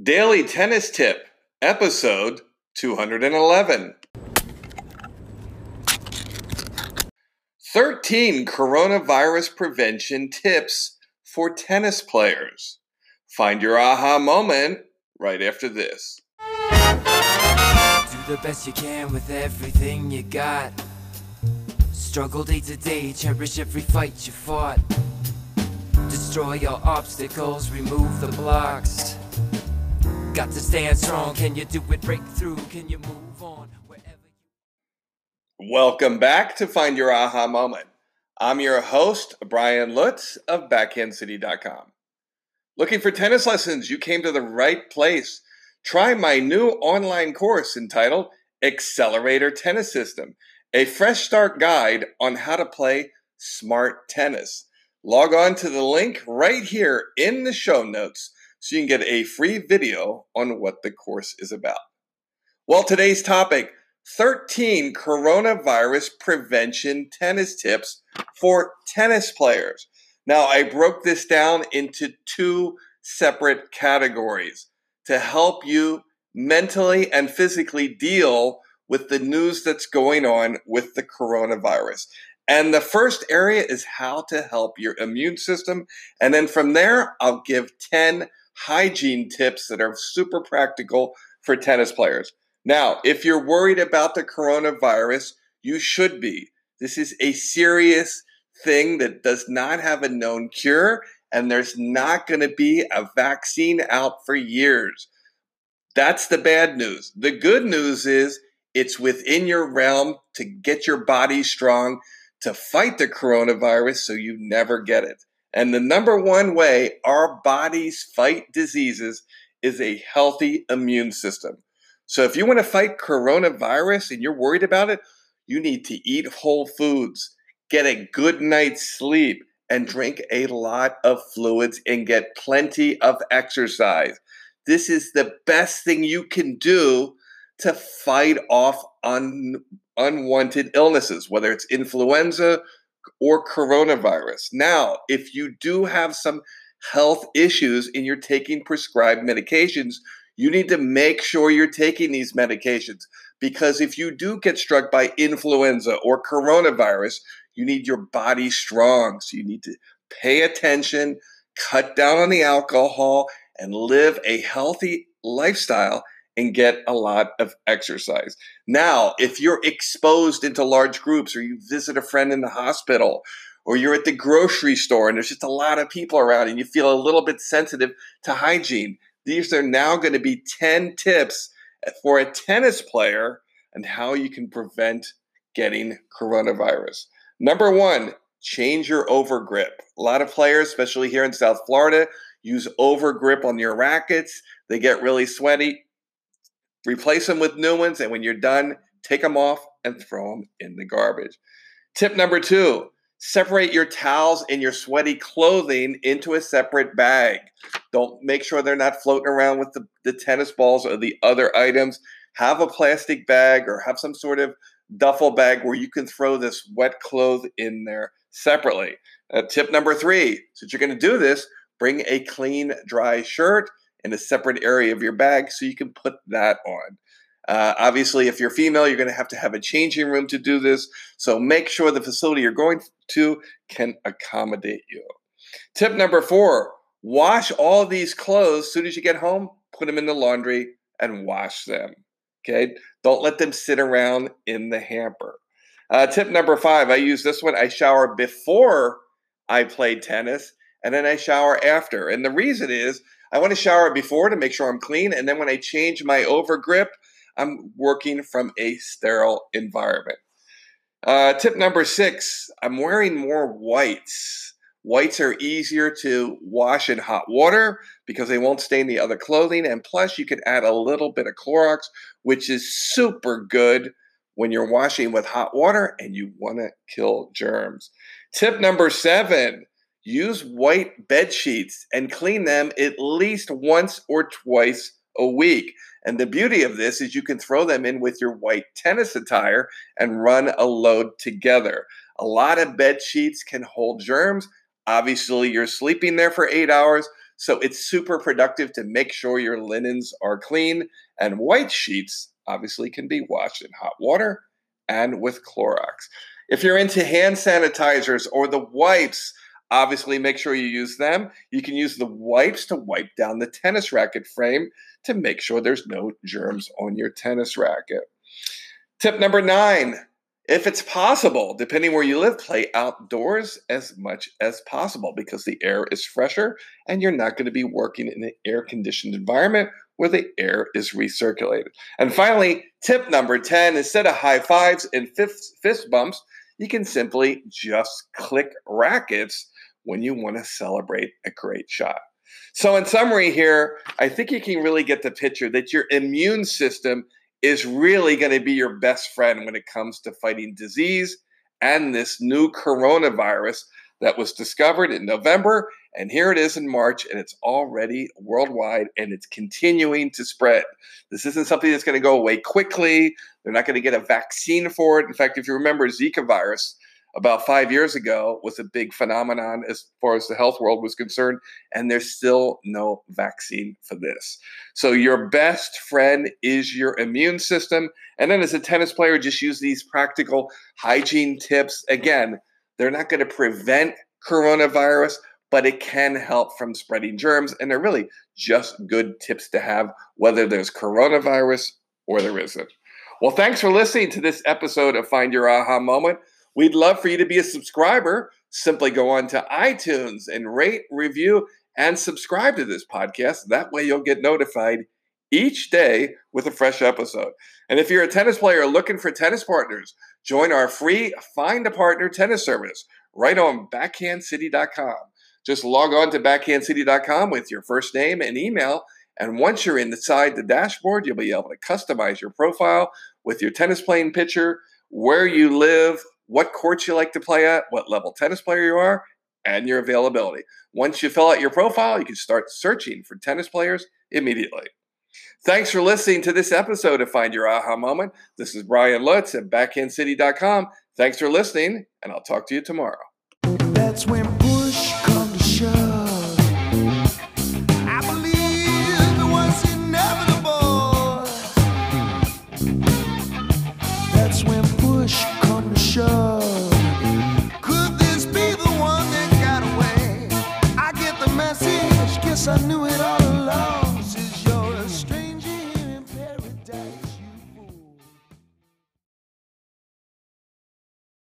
Daily Tennis Tip, episode 211. 13 coronavirus prevention tips for tennis players. Find your aha moment right after this. Do the best you can with everything you got. Struggle day to day, cherish every fight you fought. Destroy your obstacles, remove the blocks. Got to stand strong. Can you do it? Break through. Can you move on? Wherever you Welcome back to Find Your Aha Moment. I'm your host, Brian Lutz of BackhandCity.com. Looking for tennis lessons? You came to the right place. Try my new online course entitled Accelerator Tennis System, a fresh start guide on how to play smart tennis. Log on to the link right here in the show notes so you can get a free video on what the course is about. Well, today's topic 13 coronavirus prevention tennis tips for tennis players. Now, I broke this down into two separate categories to help you mentally and physically deal with the news that's going on with the coronavirus. And the first area is how to help your immune system. And then from there, I'll give 10 hygiene tips that are super practical for tennis players. Now, if you're worried about the coronavirus, you should be. This is a serious thing that does not have a known cure, and there's not going to be a vaccine out for years. That's the bad news. The good news is it's within your realm to get your body strong to fight the coronavirus so you never get it. And the number one way our bodies fight diseases is a healthy immune system. So if you want to fight coronavirus and you're worried about it, you need to eat whole foods, get a good night's sleep, and drink a lot of fluids and get plenty of exercise. This is the best thing you can do to fight off un- unwanted illnesses, whether it's influenza or coronavirus. Now, if you do have some health issues and you're taking prescribed medications, you need to make sure you're taking these medications because if you do get struck by influenza or coronavirus, you need your body strong. So you need to pay attention, cut down on the alcohol, and live a healthy lifestyle and get a lot of exercise. Now, if you're exposed into large groups or you visit a friend in the hospital or you're at the grocery store and there's just a lot of people around and you feel a little bit sensitive to hygiene, these are now going to be 10 tips for a tennis player and how you can prevent getting coronavirus. Number one, change your overgrip. A lot of players, especially here in South Florida, use overgrip on your rackets. They get really sweaty replace them with new ones, and when you're done, take them off and throw them in the garbage. Tip number two separate your towels and your sweaty clothing into a separate bag. Don't make sure they're not floating around with the, the tennis balls or the other items. Have a plastic bag or have some sort of duffel bag where you can throw this wet clothes in there separately. Uh, tip number three since you're going to do this, bring a clean, dry shirt in a separate area of your bag so you can put that on. Uh, obviously, if you're female, you're going to have to have a changing room to do this. So make sure the facility you're going to can accommodate you. Tip number four wash all these clothes as soon as you get home, put them in the laundry and wash them. Okay. Don't let them sit around in the hamper. Uh, tip number five I use this one. I shower before I play tennis and then I shower after. And the reason is I want to shower before to make sure I'm clean. And then when I change my overgrip, I'm working from a sterile environment. Uh, tip number six I'm wearing more whites. Whites are easier to wash in hot water because they won't stain the other clothing. And plus, you can add a little bit of Clorox, which is super good when you're washing with hot water and you want to kill germs. Tip number seven use white bed sheets and clean them at least once or twice a week. And the beauty of this is you can throw them in with your white tennis attire and run a load together. A lot of bed sheets can hold germs. Obviously, you're sleeping there for eight hours, So it's super productive to make sure your linens are clean. And white sheets obviously can be washed in hot water and with Clorox. If you're into hand sanitizers or the wipes, obviously make sure you use them. You can use the wipes to wipe down the tennis racket frame to make sure there's no germs on your tennis racket. Tip number nine if it's possible, depending where you live, play outdoors as much as possible because the air is fresher and you're not going to be working in an air conditioned environment where the air is recirculated. And finally, tip number 10 instead of high fives and fist, fist bumps, you can simply just click rackets when you want to celebrate a great shot. So, in summary, here, I think you can really get the picture that your immune system is really going to be your best friend when it comes to fighting disease and this new coronavirus that was discovered in November. And here it is in March, and it's already worldwide and it's continuing to spread. This isn't something that's going to go away quickly. They're not going to get a vaccine for it. In fact, if you remember Zika virus, about five years ago was a big phenomenon as far as the health world was concerned, and there's still no vaccine for this. So, your best friend is your immune system. And then, as a tennis player, just use these practical hygiene tips. Again, they're not going to prevent coronavirus, but it can help from spreading germs. And they're really just good tips to have, whether there's coronavirus or there isn't. Well, thanks for listening to this episode of Find Your Aha Moment. We'd love for you to be a subscriber. Simply go on to iTunes and rate, review, and subscribe to this podcast. That way you'll get notified each day with a fresh episode. And if you're a tennis player looking for tennis partners, join our free Find a Partner tennis service right on backhandcity.com. Just log on to backhandcity.com with your first name and email. And once you're inside the dashboard, you'll be able to customize your profile with your tennis playing picture, where you live, what courts you like to play at, what level tennis player you are, and your availability. Once you fill out your profile, you can start searching for tennis players immediately. Thanks for listening to this episode of Find Your Aha Moment. This is Brian Lutz at backhandcity.com. Thanks for listening, and I'll talk to you tomorrow.